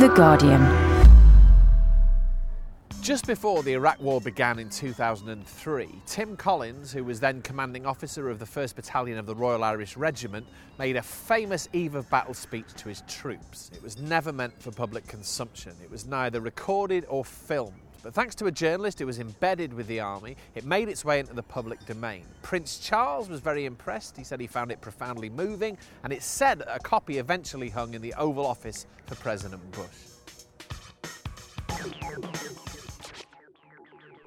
The Guardian. Just before the Iraq War began in 2003, Tim Collins, who was then commanding officer of the 1st Battalion of the Royal Irish Regiment, made a famous eve of battle speech to his troops. It was never meant for public consumption, it was neither recorded or filmed. But thanks to a journalist who was embedded with the army, it made its way into the public domain. Prince Charles was very impressed. He said he found it profoundly moving, and it's said that a copy eventually hung in the Oval Office for President Bush.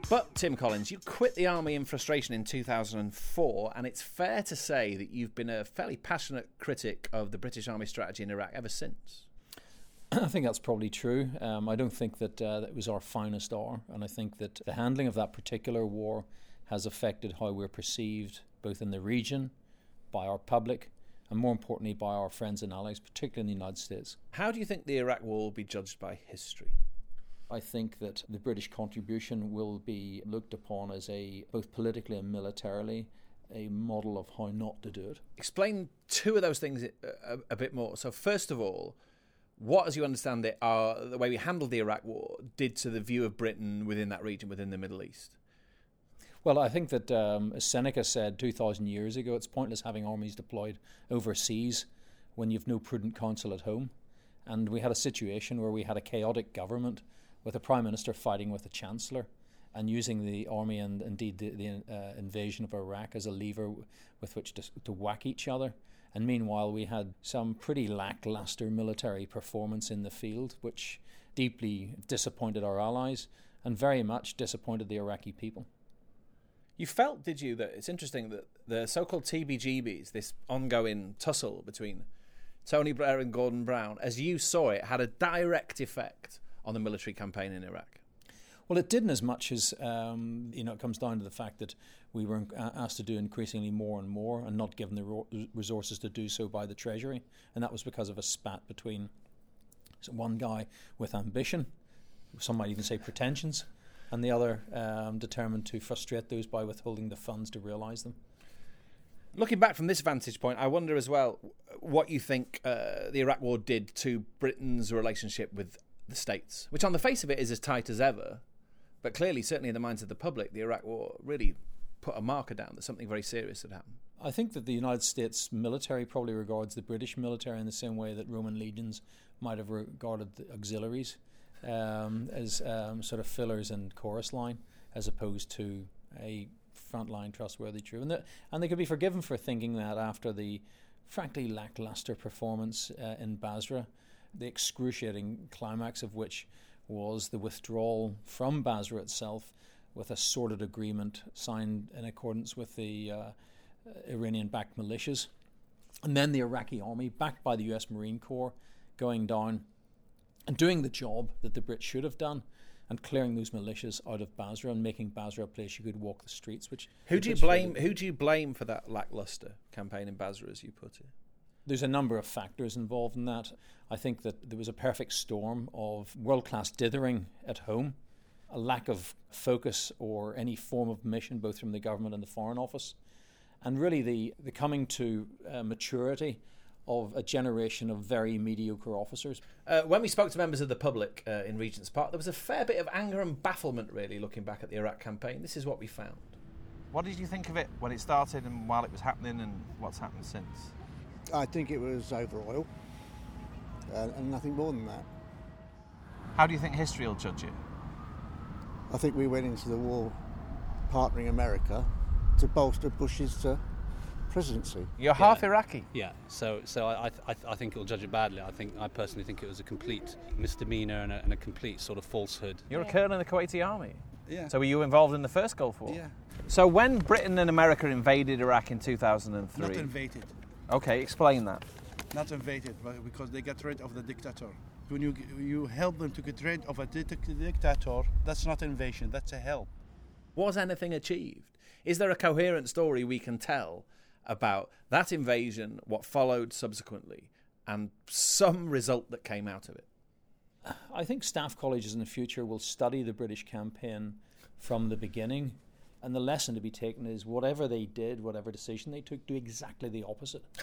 But, Tim Collins, you quit the army in frustration in 2004, and it's fair to say that you've been a fairly passionate critic of the British Army strategy in Iraq ever since. I think that's probably true. Um, I don't think that uh, that was our finest hour, and I think that the handling of that particular war has affected how we're perceived both in the region, by our public, and more importantly, by our friends and allies, particularly in the United States. How do you think the Iraq War will be judged by history? I think that the British contribution will be looked upon as a both politically and militarily a model of how not to do it. Explain two of those things a, a, a bit more. So, first of all, what, as you understand it, are the way we handled the Iraq War did to the view of Britain within that region, within the Middle East? Well, I think that, um, as Seneca said 2,000 years ago, it's pointless having armies deployed overseas when you've no prudent counsel at home. And we had a situation where we had a chaotic government with a prime minister fighting with a chancellor and using the army and indeed the, the uh, invasion of Iraq as a lever with which to, to whack each other. And meanwhile, we had some pretty lackluster military performance in the field, which deeply disappointed our allies and very much disappointed the Iraqi people. You felt, did you, that it's interesting that the so called TBGBs, this ongoing tussle between Tony Blair and Gordon Brown, as you saw it, had a direct effect on the military campaign in Iraq? Well, it didn't as much as um, you know. It comes down to the fact that we were asked to do increasingly more and more, and not given the resources to do so by the Treasury, and that was because of a spat between one guy with ambition, some might even say pretensions, and the other um, determined to frustrate those by withholding the funds to realise them. Looking back from this vantage point, I wonder as well what you think uh, the Iraq War did to Britain's relationship with the states, which on the face of it is as tight as ever, but clearly, certainly in the minds of the public, the Iraq War really put a marker down that something very serious had happened. I think that the United States military probably regards the British military in the same way that Roman legions might have regarded the auxiliaries um, as um, sort of fillers and chorus line, as opposed to a frontline trustworthy troop. And, and they could be forgiven for thinking that after the frankly lackluster performance uh, in Basra the excruciating climax of which was the withdrawal from Basra itself with a sordid agreement signed in accordance with the uh, Iranian backed militias. And then the Iraqi army, backed by the US Marine Corps, going down and doing the job that the Brits should have done and clearing those militias out of Basra and making Basra a place you could walk the streets. Which who do you blame? Who do you blame for that lackluster campaign in Basra, as you put it? There's a number of factors involved in that. I think that there was a perfect storm of world class dithering at home, a lack of focus or any form of mission, both from the government and the Foreign Office, and really the, the coming to uh, maturity of a generation of very mediocre officers. Uh, when we spoke to members of the public uh, in Regent's Park, there was a fair bit of anger and bafflement, really, looking back at the Iraq campaign. This is what we found. What did you think of it when it started and while it was happening, and what's happened since? I think it was over oil uh, and nothing more than that. How do you think history will judge it? I think we went into the war partnering America to bolster Bush's uh, presidency. You're half Iraqi. Yeah, so so I, I, I think it'll judge it badly. I think I personally think it was a complete misdemeanor and a, and a complete sort of falsehood. You're a colonel in the Kuwaiti army. Yeah. So were you involved in the first Gulf War? Yeah. So when Britain and America invaded Iraq in 2003. Not invaded. Okay, explain that. Not invaded, but because they get rid of the dictator. When you you help them to get rid of a dictator, that's not invasion. That's a help. Was anything achieved? Is there a coherent story we can tell about that invasion, what followed subsequently, and some result that came out of it? I think staff colleges in the future will study the British campaign from the beginning and the lesson to be taken is whatever they did, whatever decision they took, do exactly the opposite.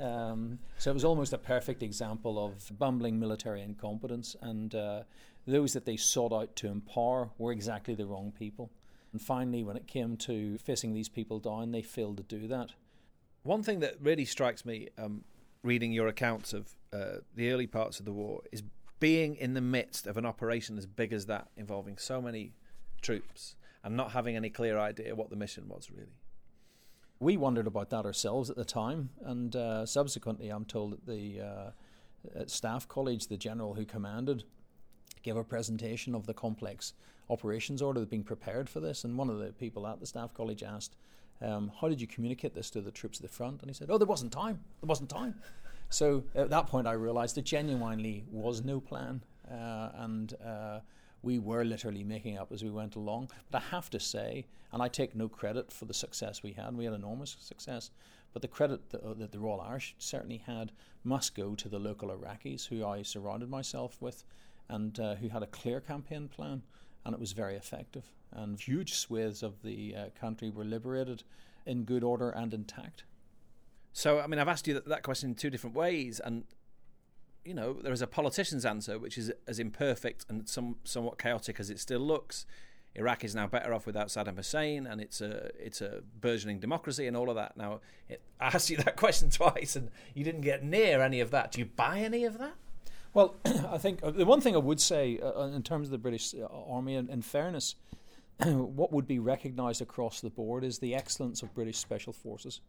Um, so it was almost a perfect example of bumbling military incompetence, and uh, those that they sought out to empower were exactly the wrong people. And finally, when it came to facing these people down, they failed to do that. One thing that really strikes me, um, reading your accounts of uh, the early parts of the war, is being in the midst of an operation as big as that, involving so many troops, and not having any clear idea what the mission was really. We wondered about that ourselves at the time, and uh, subsequently, I'm told that the uh, at Staff College, the general who commanded, gave a presentation of the complex operations order being prepared for this. And one of the people at the Staff College asked, um, How did you communicate this to the troops at the front? And he said, Oh, there wasn't time. There wasn't time. So at that point, I realized there genuinely was no plan. Uh, and uh, we were literally making up as we went along. But I have to say, and I take no credit for the success we had, we had enormous success, but the credit that, uh, that the Royal Irish certainly had must go to the local Iraqis who I surrounded myself with and uh, who had a clear campaign plan, and it was very effective. And huge swathes of the uh, country were liberated in good order and intact. So, I mean, I've asked you that, that question in two different ways, and you know, there is a politician's answer, which is as imperfect and some, somewhat chaotic as it still looks. Iraq is now better off without Saddam Hussein, and it's a it's a burgeoning democracy and all of that. Now, it, I asked you that question twice, and you didn't get near any of that. Do you buy any of that? Well, I think uh, the one thing I would say uh, uh, in terms of the British uh, Army, in, in fairness, what would be recognised across the board is the excellence of British Special Forces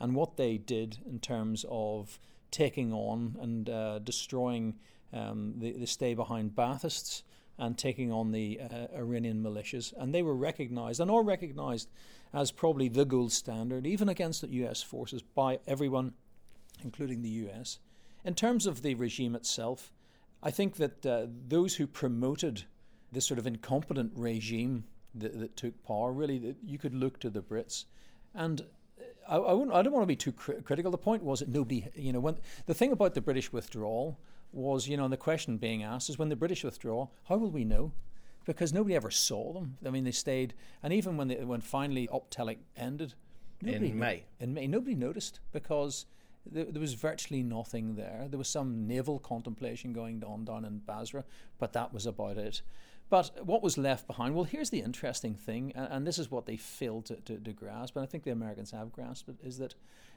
and what they did in terms of taking on and uh, destroying um, the, the stay behind Baathists and taking on the uh, Iranian militias. And they were recognized and are recognized as probably the gold standard, even against the US forces, by everyone, including the US. In terms of the regime itself, I think that uh, those who promoted this sort of incompetent regime that, that took power, really, you could look to the Brits. And I, I, I don't want to be too cri- critical. The point was that nobody, you know, when the thing about the British withdrawal was, you know, and the question being asked is when the British withdraw, how will we know? Because nobody ever saw them. I mean, they stayed, and even when they, when finally Op Telic ended, in May, in May, nobody noticed because there, there, was virtually nothing there. There was some navel contemplation going on down in Basra, but that was about it. But what was left behind? Well, here's the interesting thing, and, and this is what they failed to, to, to, grasp, and I think the Americans have grasped it, is that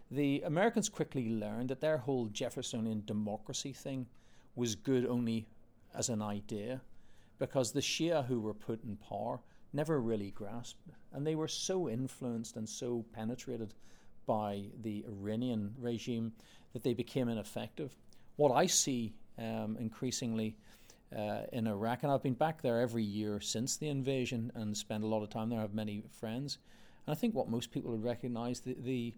the Americans quickly learned that their whole Jeffersonian democracy thing was good only as an idea, because the Shia who were put in power never really grasped. And they were so influenced and so penetrated by the Iranian regime that they became ineffective. What I see um, increasingly uh, in Iraq, and I've been back there every year since the invasion and spent a lot of time there. I have many friends, and I think what most people would recognise the, the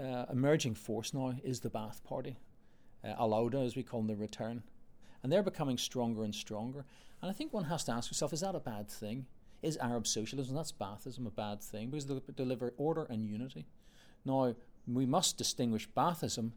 uh, emerging force now is the Ba'ath Party, uh, Al-Auda as we call them, the return, and they're becoming stronger and stronger. And I think one has to ask yourself: Is that a bad thing? Is Arab socialism, that's Baathism, a bad thing because they deliver order and unity? Now we must distinguish Baathism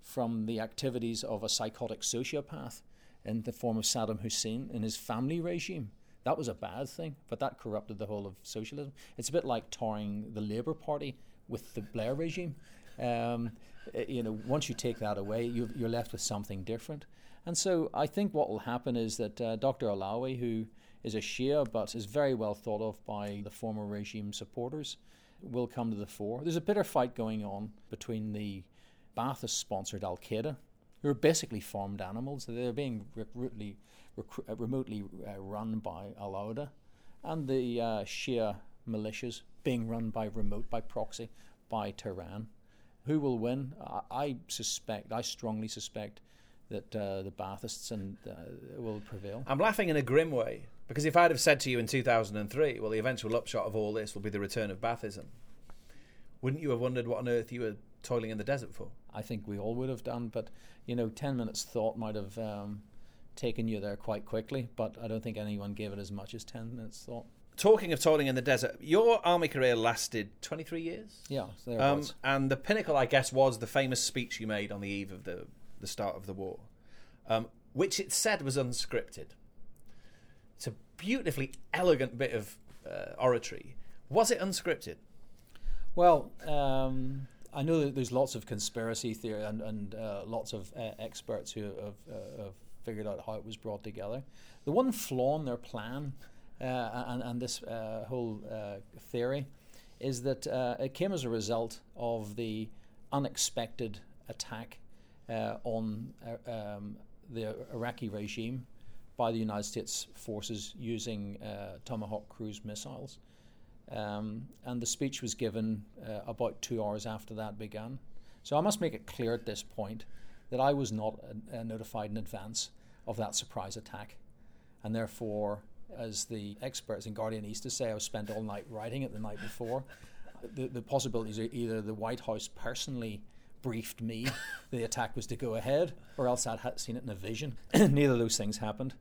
from the activities of a psychotic sociopath in the form of Saddam Hussein and his family regime. That was a bad thing, but that corrupted the whole of socialism. It's a bit like tarring the Labour Party with the Blair regime. Um, eh, you know, once you take that away, you are left with something different. And so I think what will happen is that uh, Dr. Allawi, who is a Shia but is very well thought of by the former regime supporters, will come to the fore. There's a bitter fight going on between the Ba'athist sponsored Al Qaeda who are basically farmed animals. They're being remotely, uh, remotely uh, run by Al Qaeda, and the uh, Shia militias being run by remote, by proxy, by Tehran. Who will win? I, I suspect, I strongly suspect that uh, the Baathists and uh, will prevail. I'm laughing in a grim way because if I'd have said to you in 2003, well, the eventual upshot of all this will be the return of Baathism, wouldn't you have wondered what on earth you were toiling in the desert for? I think we all would have done, but you know, 10 minutes thought might have um, taken you there quite quickly, but I don't think anyone gave it as much as 10 minutes thought. Talking of toiling in the desert, your army career lasted 23 years? Yeah, there um, was. And the pinnacle, I guess, was the famous speech you made on the eve of the, the start of the war, um, which it said was unscripted. It's a beautifully elegant bit of uh, oratory. Was it unscripted? Well, um, I know that there's lots of conspiracy theory and, and uh, lots of uh, experts who have, uh, have, figured out how it was brought together. The one flaw in their plan uh, and, and this uh, whole theory is that it came as a result of the unexpected attack on um, the Iraqi regime by the United States forces using Tomahawk cruise missiles. Um, and the speech was given uh, about two hours after that began. So I must make it clear at this point that I was not uh, notified in advance of that surprise attack. And therefore, as the experts in Guardian East to say, I spent all night writing it the night before. the, the possibilities are either the White House personally briefed me the attack was to go ahead, or else I'd seen it in a vision. Neither of those things happened.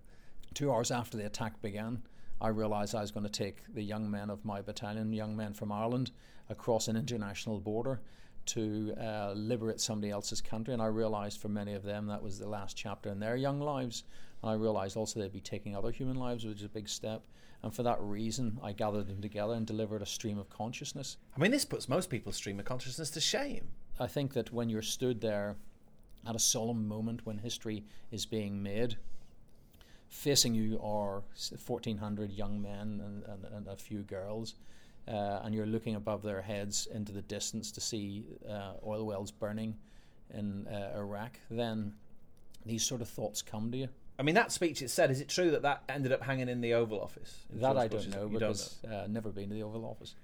Two hours after the attack began, I realised I was going to take the young men of my battalion, young men from Ireland, across an international border to uh, liberate somebody else's country. And I realised for many of them that was the last chapter in their young lives. And I realised also they'd be taking other human lives, which is a big step. And for that reason, I gathered them together and delivered a stream of consciousness. I mean, this puts most people's stream of consciousness to shame. I think that when you're stood there at a solemn moment when history is being made, facing you are 1,400 young men and, and, and a few girls. Uh, and you're looking above their heads into the distance to see uh, oil wells burning in uh, Iraq, then these sort of thoughts come to you. I mean, that speech it said, is it true that that ended up hanging in the Oval Office? That I don't know because I've uh, never been to the Oval Office.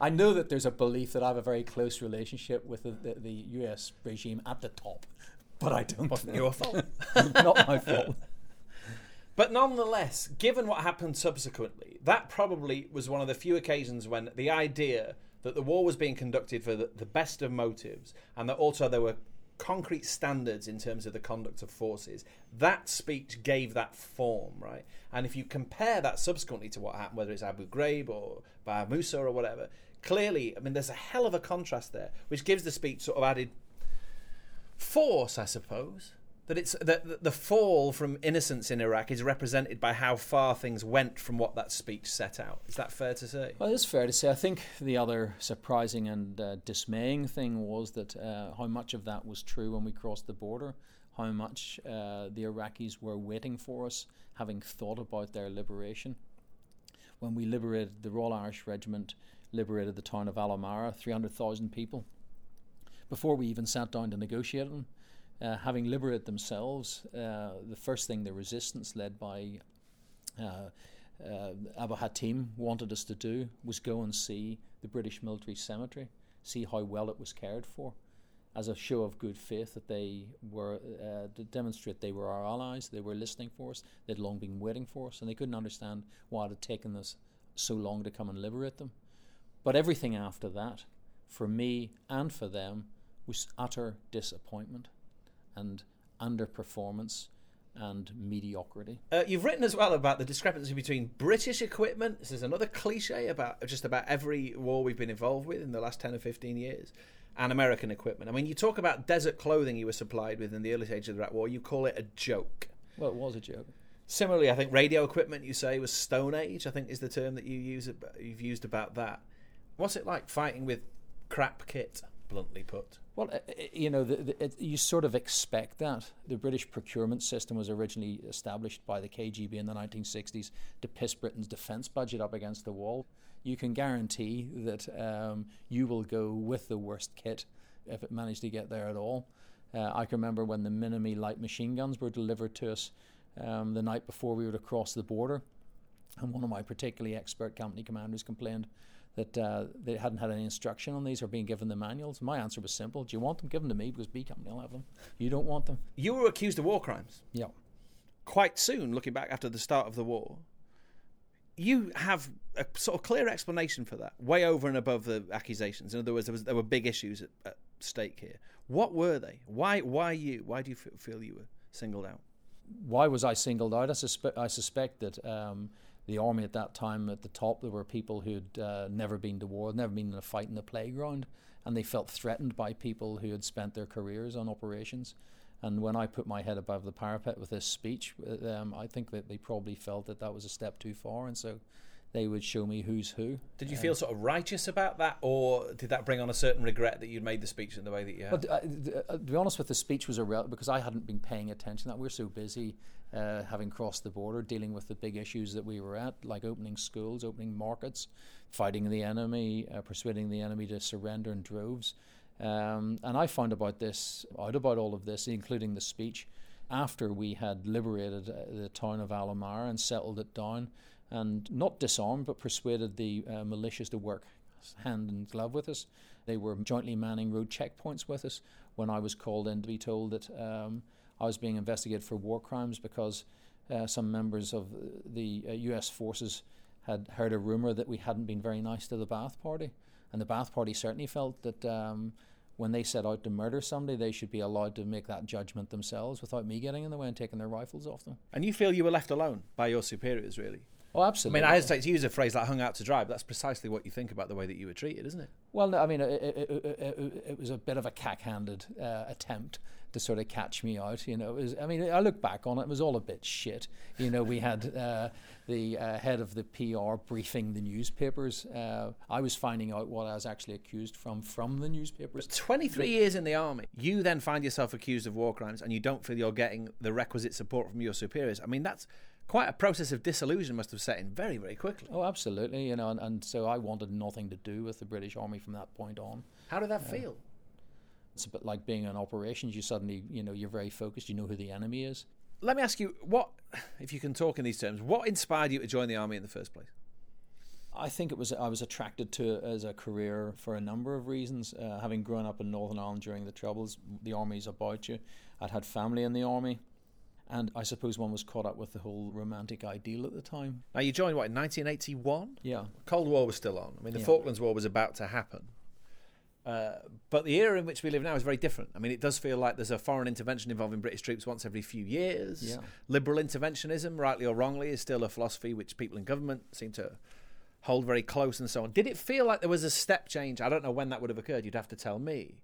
I know that there's a belief that I have a very close relationship with the, the, the US regime at the top, but I don't. Wasn't your fault. Not my fault. But nonetheless, given what happened subsequently, that probably was one of the few occasions when the idea that the war was being conducted for the, the best of motives and that also there were concrete standards in terms of the conduct of forces, that speech gave that form, right? And if you compare that subsequently to what happened, whether it's Abu Ghraib or Baha Mousa or whatever, clearly, I mean, there's a hell of a contrast there, which gives the speech sort of added force, I suppose that it's that the fall from innocence in Iraq is represented by how far things went from what that speech set out. Is that fair to say? Well, it's fair to say. I think the other surprising and uh, dismaying thing was that uh, how much of that was true when we crossed the border, how much uh, the Iraqis were waiting for us, having thought about their liberation. When we liberated the Royal Irish Regiment, liberated the town of Al Amarah, 300,000 people. Before we even sat down to negotiate them, uh, having liberated themselves, uh, the first thing the resistance led by uh, uh, Abu Hatim wanted us to do was go and see the British military cemetery, see how well it was cared for, as a show of good faith that they were uh, to demonstrate they were our allies, they were listening for us, they'd long been waiting for us, and they couldn't understand why it had taken us so long to come and liberate them. But everything after that, for me and for them, was utter disappointment and underperformance and mediocrity. Uh, you've written as well about the discrepancy between British equipment. This is another cliche about just about every war we've been involved with in the last 10 or 15 years. And American equipment. I mean, you talk about desert clothing you were supplied with in the early stages of the Iraq War. You call it a joke. Well, it was a joke. Similarly, I think radio equipment you say was Stone Age. I think is the term that you use. You've used about that. What's it like fighting with crap kit? Bluntly put. Well, uh, uh, you know, the, the, it, you sort of expect that. The British procurement system was originally established by the KGB in the 1960s to piss Britain's defence budget up against the wall. You can guarantee that um, you will go with the worst kit if it managed to get there at all. Uh, I can remember when the Minimi light machine guns were delivered to us um, the night before we were to cross the border, and one of my particularly expert company commanders complained that uh, they hadn't had any instruction on these or being given the manuals. My answer was simple: Do you want them? Give them to me because B Company will have them. You don't want them. You were accused of war crimes. Yeah. Quite soon, looking back after the start of the war, you have a sort of clear explanation for that, way over and above the accusations. In other words, there, was, there were big issues at, at stake here. What were they? Why? Why you? Why do you feel you were singled out? Why was I singled out? I, suspe- I suspect that. Um, the army at that time at the top there were people who'd uh, never been to war, never been in a fight in the playground, and they felt threatened by people who had spent their careers on operations. And when I put my head above the parapet with this speech, uh, um, I think that they probably felt that that was a step too far, and so they would show me who's who. Did you feel sort of righteous about that, or did that bring on a certain regret that you'd made the speech in the way that you had? But uh, uh, to be honest with the speech was irrelevant because I hadn't been paying attention. That we were so busy uh, having crossed the border, dealing with the big issues that we were at, like opening schools, opening markets, fighting the enemy, uh, persuading the enemy to surrender in droves. Um, and I found about this, out about all of this, including the speech, after we had liberated uh, the town of Al Amarah and settled it down, and not disarmed, but persuaded the uh, militias to work hand in glove with us. They were jointly manning road checkpoints with us when I was called in to be told that um, I was being investigated for war crimes because uh, some members of the uh, US forces had heard a rumour that we hadn't been very nice to the Ba'ath Party. And the Ba'ath Party certainly felt that um, when they set out to murder somebody, they should be allowed to make that judgment themselves without me getting in the way and taking their rifles off them. and you feel you were left alone by your superiors, really? Oh, absolutely. I mean, I hesitate to use a phrase like "hung out to dry," but that's precisely what you think about the way that you were treated, isn't it? Well, no, I mean, it, it, it, it, it was a bit of a cack-handed uh, attempt to sort of catch me out. You know, it was, I mean, I look back on it; it was all a bit shit. You know, we had uh, the uh, head of the PR briefing the newspapers. Uh, I was finding out what I was actually accused from from the newspapers. 23 years in the army, you then find yourself accused of war crimes and you don't feel you're getting the requisite support from your superiors. I mean, that's quite a process of disillusion must have set in very, very quickly. Oh, absolutely. You know, and, and so I wanted nothing to do with the British Army from that point on. How did that feel? It's a bit like being in operations. You suddenly, you know, you're very focused. You know who the enemy is. Let me ask you, what, if you can talk in these terms, what inspired you to join the army in the first place? I think it was I was attracted to it as a career for a number of reasons. Uh, having grown up in Northern Ireland during the Troubles, the army's about you. I'd had family in the army, and I suppose one was caught up with the whole romantic ideal at the time. Now, you joined, what, in 1981? Yeah, Cold War was still on. I mean, the Yeah. Falklands War was about to happen. Uh, but the era in which we live now is very different. I mean, it does feel like there's a foreign intervention involving British troops once every few years. Yeah. Liberal interventionism, rightly or wrongly, is still a philosophy which people in government seem to hold very close and so on. Did it feel like there was a step change? I don't know when that would have occurred. You'd have to tell me.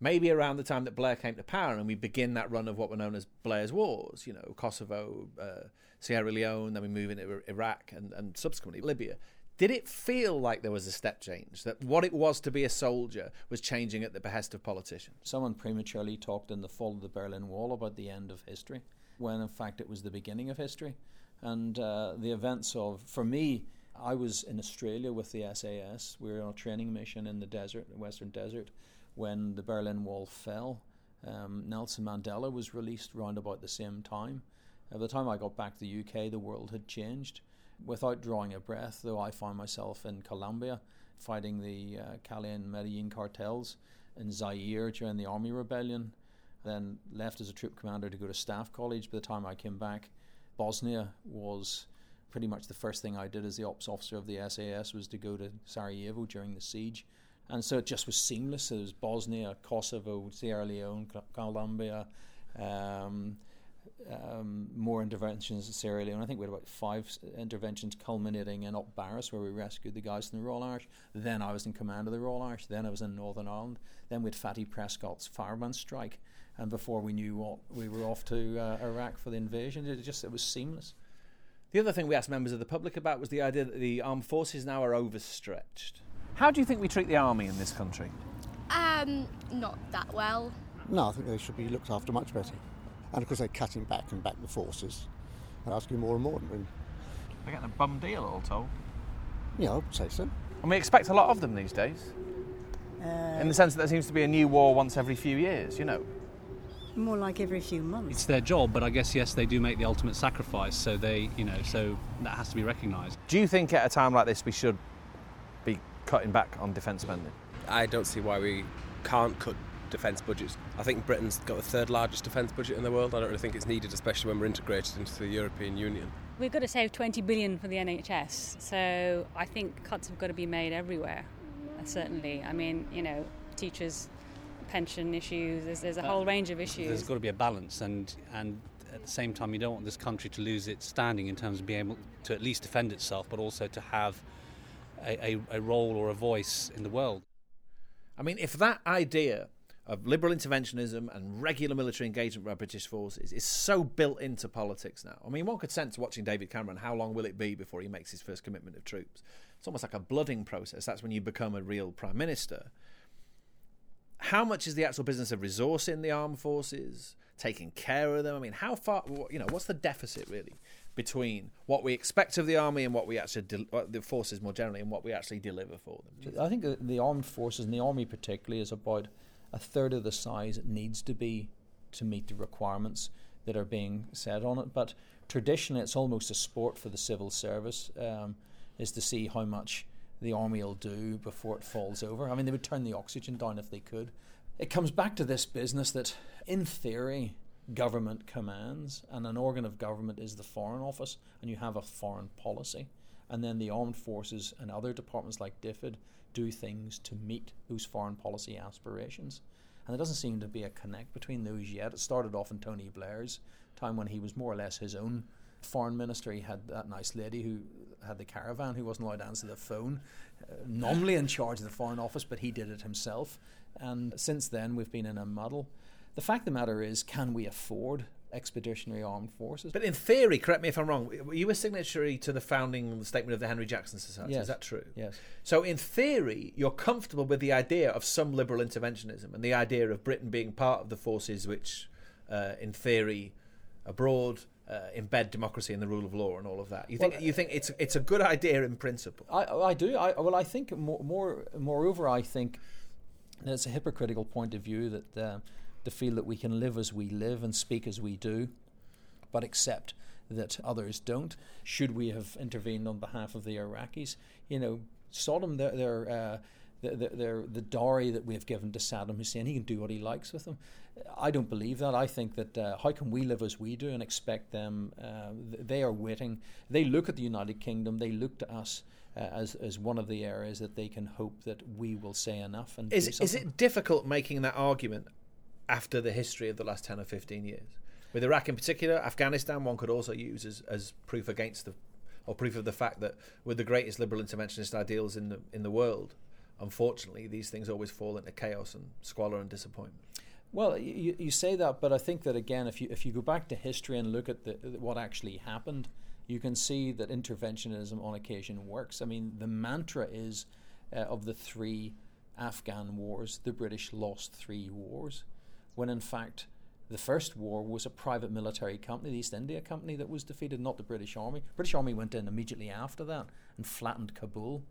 Maybe around the time that Blair came to power and we begin that run of what were known as Blair's wars, you know, Kosovo, uh, Sierra Leone, then we move into Iraq and, and subsequently Libya. Did it feel like there was a step change? That what it was to be a soldier was changing at the behest of politicians? someone prematurely talked in the fall of the Berlin Wall about the end of history, when in fact it was the beginning of history. And uh, the events of, for me, I was in Australia with the SAS. We were on a training mission in the desert, the Western Desert, when the Berlin Wall fell. Um, Nelson Mandela was released round about the same time. By the time I got back to the UK, the world had changed. Without drawing a breath, though, I found myself in Colombia fighting the uh, Cali and Medellin cartels, in Zaire during the army rebellion, then left as a troop commander to go to staff college. By the time I came back, Bosnia was pretty much the first thing I did as the ops officer of the SAS was to go to Sarajevo during the siege. And so it just was seamless. It was Bosnia, Kosovo, Sierra Leone, Colombia, um, um, more interventions in Sierra Leone. I think we had about five interventions culminating in Op Barras, where we rescued the guys from the Royal Irish. Then I was in command of the Royal Irish. Then I was in Northern Ireland. Then we had Fatty Prescott's fireman strike. And before we knew what, we were off to uh, Iraq for the invasion. It just it was seamless. The other thing we asked members of the public about was the idea that the armed forces now are overstretched. How do you think we treat the army in this country? Um, not that well. No, I think they should be looked after much better. And of course, they're cutting back and back the forces and asking more and more. And, They're getting a bum deal, all told. yeah, I would say so. And we expect a lot of them these days. in the sense that there seems to be a new war once every few years, you know. More like every few months. It's their job, but I guess yes, they do make the ultimate sacrifice. So they, you know, so that has to be recognised. Do you think at a time like this we should be cutting back on defence spending? I don't see why we can't cut defence budgets. I think Britain's got the third largest defence budget in the world. I don't really think it's needed, especially when we're integrated into the European Union. We've got to save 20 billion for the NHS, so I think cuts have got to be made everywhere. uh, Certainly, I mean, you know, teachers, pension issues. There's, there's a whole range of issues. There's got to be a balance, and and at the same time, you don't want this country to lose its standing in terms of being able to at least defend itself, but also to have a, a, a role or a voice in the world. I mean, if that idea of liberal interventionism and regular military engagement by British forces is so built into politics now. I mean, one could sense watching David Cameron how long will it be before he makes his first commitment of troops? It's almost like a blooding process. That's when you become a real prime minister. How much is the actual business of resourcing the armed forces, taking care of them? I mean, how far, you know, what's the deficit really between what we expect of the army and what we actually, de- the forces more generally, and what we actually deliver for them? I think the armed forces and the army particularly is about a third of the size it needs to be to meet the requirements that are being set on it. But traditionally, it's almost a sport for the civil service, um, is to see how much the army will do before it falls over. I mean, they would turn the oxygen down if they could. It comes back to this business that, in theory, government commands, and an organ of government is the Foreign Office, and you have a foreign policy. And then the armed forces and other departments like DFID do things to meet those foreign policy aspirations. And there doesn't seem to be a connect between those yet. It started off in Tony Blair's time when he was more or less his own foreign minister. He had that nice lady who had the caravan who wasn't allowed to answer the phone, uh, nominally in charge of the Foreign Office, but he did it himself. And since then, we've been in a muddle. The fact of the matter is, can we afford Expeditionary Armed Forces. But in theory, correct me if I'm wrong, were you a signatory to the founding statement of the Henry Jackson Society? Yes. Is that true? Yes. So in theory, you're comfortable with the idea of some liberal interventionism and the idea of Britain being part of the forces which, uh, in theory, abroad. Uh, embed democracy and the rule of law and all of that. You think Well, you think it's it's a good idea in principle. I, I do. I, well, I think more, more, moreover, I think it's a hypocritical point of view that uh, to feel that we can live as we live and speak as we do, but accept that others don't. Should we have intervened on behalf of the Iraqis? You know, Saddam, they're, they're, uh, they're, they're the dowry that we have given to Saddam Hussein. He can do what he likes with them. I don't believe that. I think that uh, how can we live as we do and expect them? Uh, they are waiting. They look at the United Kingdom. They look to us uh, as as one of the areas that they can hope that we will say enough and Is is it difficult making that argument after the history of the last ten or fifteen years? With Iraq in particular, Afghanistan, one could also use as, as proof against the, or proof of the fact that with the greatest liberal interventionist ideals in the in the world, unfortunately, these things always fall into chaos and squalor and disappointment. Well, you, you say that, but I think that again, if you if you go back to history and look at the, what actually happened, you can see that interventionism on occasion works. I mean, the mantra is uh, of the three Afghan wars, the British lost three wars, when in fact the first war was a private military company, the East India Company, that was defeated, not the British Army. British Army went in immediately after that and flattened Kabul.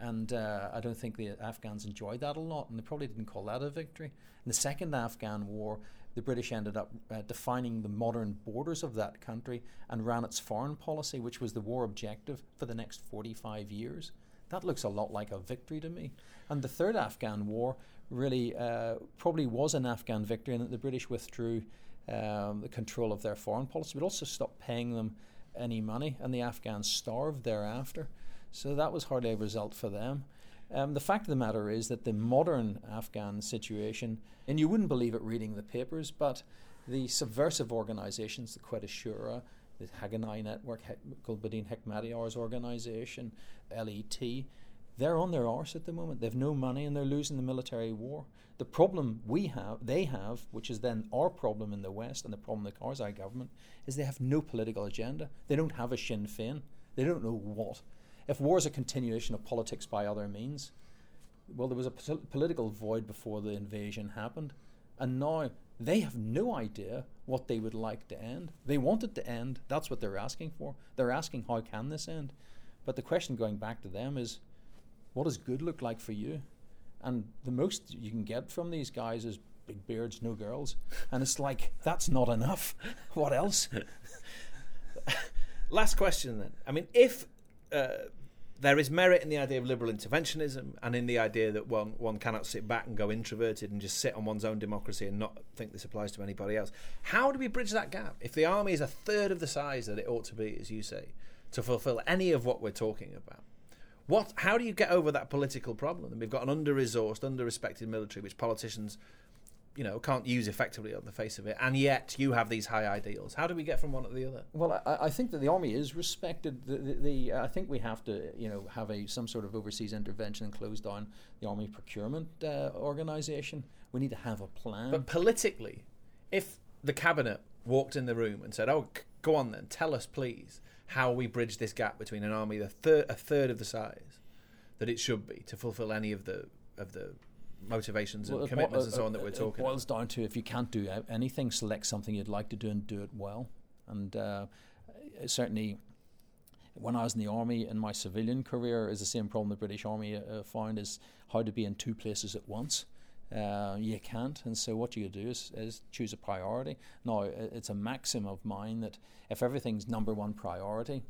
And uh, I don't think the Afghans enjoyed that a lot, and they probably didn't call that a victory. In the second Afghan war, the British ended up uh, defining the modern borders of that country and ran its foreign policy, which was the war objective for the next 45 years. That looks a lot like a victory to me. And the third Afghan war really uh, probably was an Afghan victory, in that the British withdrew um, the control of their foreign policy, but also stopped paying them any money, and the Afghans starved thereafter. So that was hardly a result for them. Um, the fact of the matter is that the modern Afghan situation, and you wouldn't believe it reading the papers, but the subversive organizations, the Quetta Shura, the Haqqani Network, Gulbuddin Hekmatyar's organization, LET, they're on their arse at the moment. They've no money and they're losing the military war. The problem we have, they have, which is then our problem in the West and the problem of the Karzai government, is they have no political agenda. They don't have a Sinn Féin. They don't know what. If war is a continuation of politics by other means, well, there was a political void before the invasion happened, and now they have no idea what they would like to end. They want it to end. That's what they're asking for. They're asking, how can this end? But the question going back to them is, what does good look like for you? And the most you can get from these guys is big beards, no girls. And it's like, that's not enough. What else? Last question then. I mean, if uh, there is merit in the idea of liberal interventionism and in the idea that one one cannot sit back and go introverted and just sit on one's own democracy and not think this applies to anybody else. How do we bridge that gap? If the army is a third of the size that it ought to be, as you say, to fulfil any of what we're talking about, what? How do you get over that political problem? We've got an under-resourced, under-respected military, which politicians, you know, can't use effectively on the face of it, and yet you have these high ideals. How do we get from one to the other? Well, I, I think that the army is respected. The, the, the I think we have to, you know, have a some sort of overseas intervention and close down the army procurement uh, organisation, We need to have a plan. But politically, if the cabinet walked in the room and said, "Oh, c- go on then, tell us please how we bridge this gap between an army the third a third of the size that it should be to fulfil any of the of the motivations and Well, commitments bo- and so on that we're talking. it boils down to if you can't do anything, select something you'd like to do and do it well. And uh, certainly, when I was in the army in my civilian career, is the same problem the British Army uh, found is how to be in two places at once. Uh, you can't, and so what you do is, is choose a priority. Now, it's a maxim of mine that if everything's number one priority,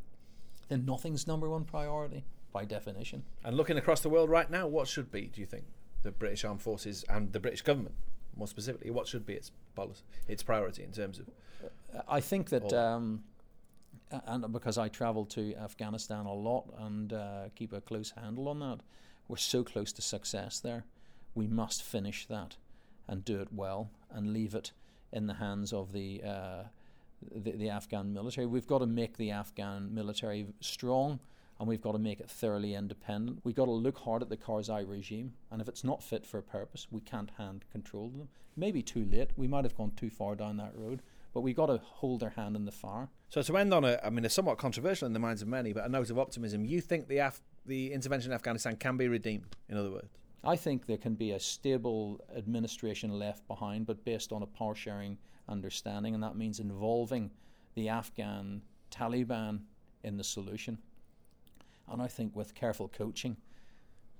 then nothing's number one priority by definition. And looking across the world right now, what should be, do you think, the British Armed Forces and the British government, more specifically, what should be its policy, its priority in terms of? I think that, um, and because I travel to Afghanistan a lot and uh, keep a close handle on that, we're so close to success there. We must finish that and do it well and leave it in the hands of the uh, the, the Afghan military. We've got to make the Afghan military strong and we've got to make it thoroughly independent. We've got to look hard at the Karzai regime, and if it's not fit for a purpose, we can't hand control to them. Maybe too late. We might have gone too far down that road, but we've got to hold their hand in the fire. So to end on a, I mean, it's somewhat controversial in the minds of many, but a note of optimism. You think the Af- the intervention in Afghanistan can be redeemed? In other words, I think there can be a stable administration left behind, but based on a power sharing understanding, and that means involving the Afghan Taliban in the solution. And I think with careful coaching,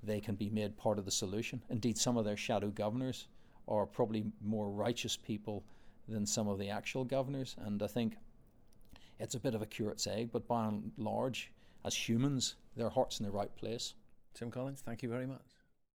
they can be made part of the solution. Indeed, some of their shadow governors are probably more righteous people than some of the actual governors, and I think it's a bit of a curate's egg, but by and large, as humans, their heart's in the right place. Tim Collins, thank you very much.